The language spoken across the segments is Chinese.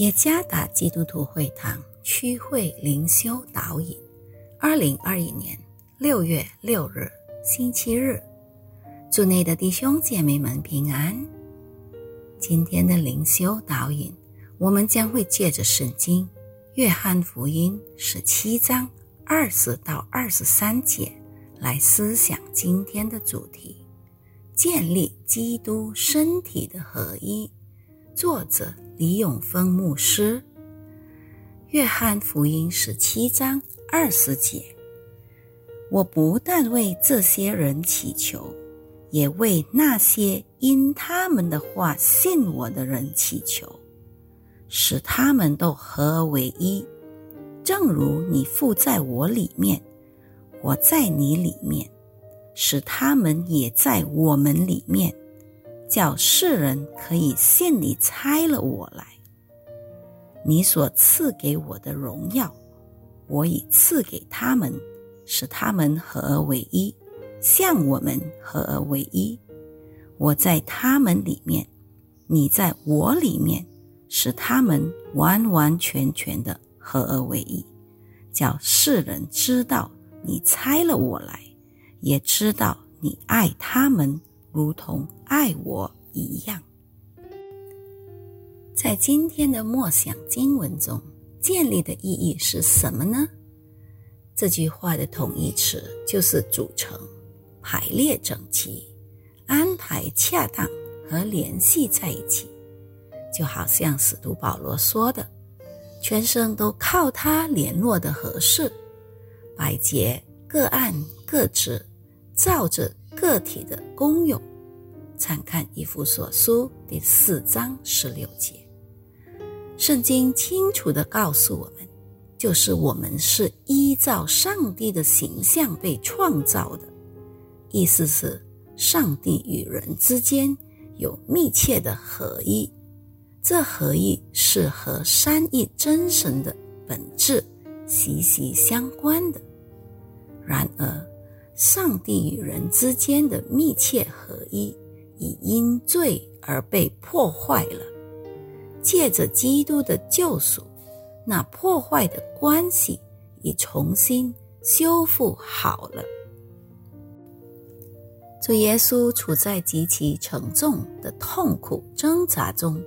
耶加达基督徒会堂区会灵修导引，二零二一年六月六日星期日，祝内的弟兄姐妹们平安。今天的灵修导引，我们将会借着圣经《约翰福音》十七章二十到二十三节来思想今天的主题：建立基督身体的合一。作者。李永峰牧师，《约翰福音》十七章二十节：我不但为这些人祈求，也为那些因他们的话信我的人祈求，使他们都合而为一，正如你父在我里面，我在你里面，使他们也在我们里面。叫世人可以信你猜了我来，你所赐给我的荣耀，我已赐给他们，使他们合而为一，像我们合而为一。我在他们里面，你在我里面，使他们完完全全的合而为一，叫世人知道你猜了我来，也知道你爱他们。如同爱我一样，在今天的默想经文中，建立的意义是什么呢？这句话的同义词就是组成、排列整齐、安排恰当和联系在一起，就好像使徒保罗说的：“全身都靠他联络的合适，百节各按各职，照着。”个体的功用，参看《以弗所书》第四章十六节。圣经清楚的告诉我们，就是我们是依照上帝的形象被创造的，意思是上帝与人之间有密切的合一，这合一是和三一真神的本质息息相关的。然而，上帝与人之间的密切合一，已因罪而被破坏了。借着基督的救赎，那破坏的关系已重新修复好了。主耶稣处在极其沉重的痛苦挣扎中，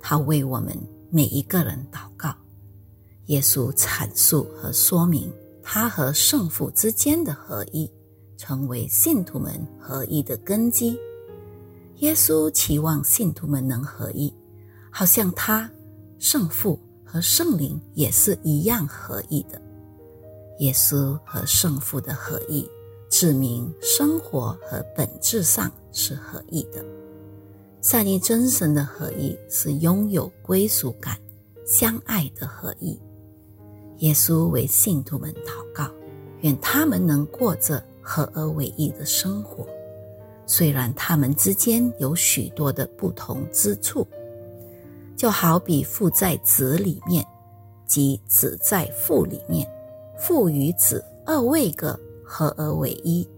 他为我们每一个人祷告。耶稣阐述和说明他和圣父之间的合一。成为信徒们合一的根基。耶稣期望信徒们能合一，好像他圣父和圣灵也是一样合一的。耶稣和圣父的合一，指明生活和本质上是合一的。三一真神的合一，是拥有归属感、相爱的合一。耶稣为信徒们祷告，愿他们能过着。合而为一的生活，虽然他们之间有许多的不同之处，就好比父在子里面，即子在父里面，父与子二位个合而为一。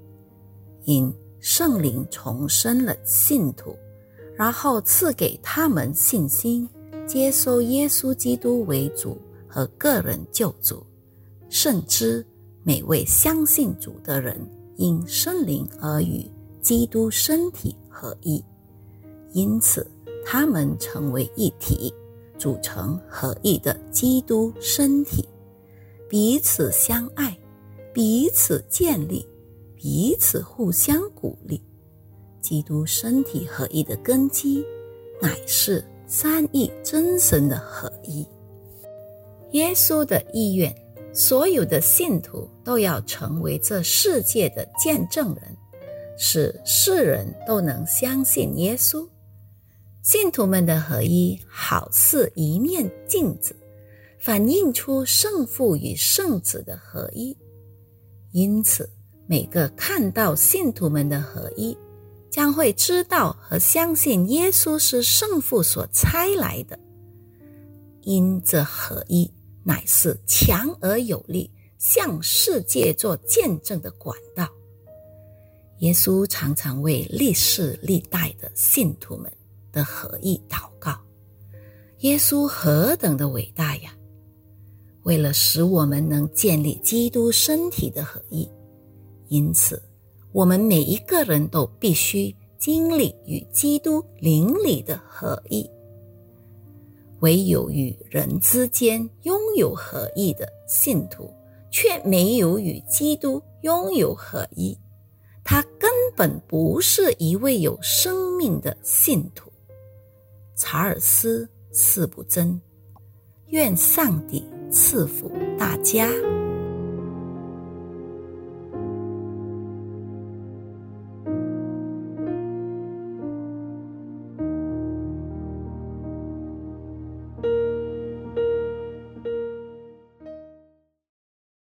因圣灵重生了信徒，然后赐给他们信心，接受耶稣基督为主和个人救主，甚至每位相信主的人。因圣灵而与基督身体合一，因此他们成为一体，组成合一的基督身体，彼此相爱，彼此建立，彼此互相鼓励。基督身体合一的根基，乃是三一真神的合一。耶稣的意愿。所有的信徒都要成为这世界的见证人，使世人都能相信耶稣。信徒们的合一，好似一面镜子，反映出圣父与圣子的合一。因此，每个看到信徒们的合一，将会知道和相信耶稣是圣父所差来的。因这合一。乃是强而有力，向世界做见证的管道。耶稣常常为历世历代的信徒们的合一祷告，耶稣何等的伟大呀！为了使我们能建立基督身体的合一，因此我们每一个人都必须经历与基督灵里的合一。唯有与人之间拥有合一的信徒，却没有与基督拥有合一，他根本不是一位有生命的信徒。查尔斯·斯普真，愿上帝。赐福大家。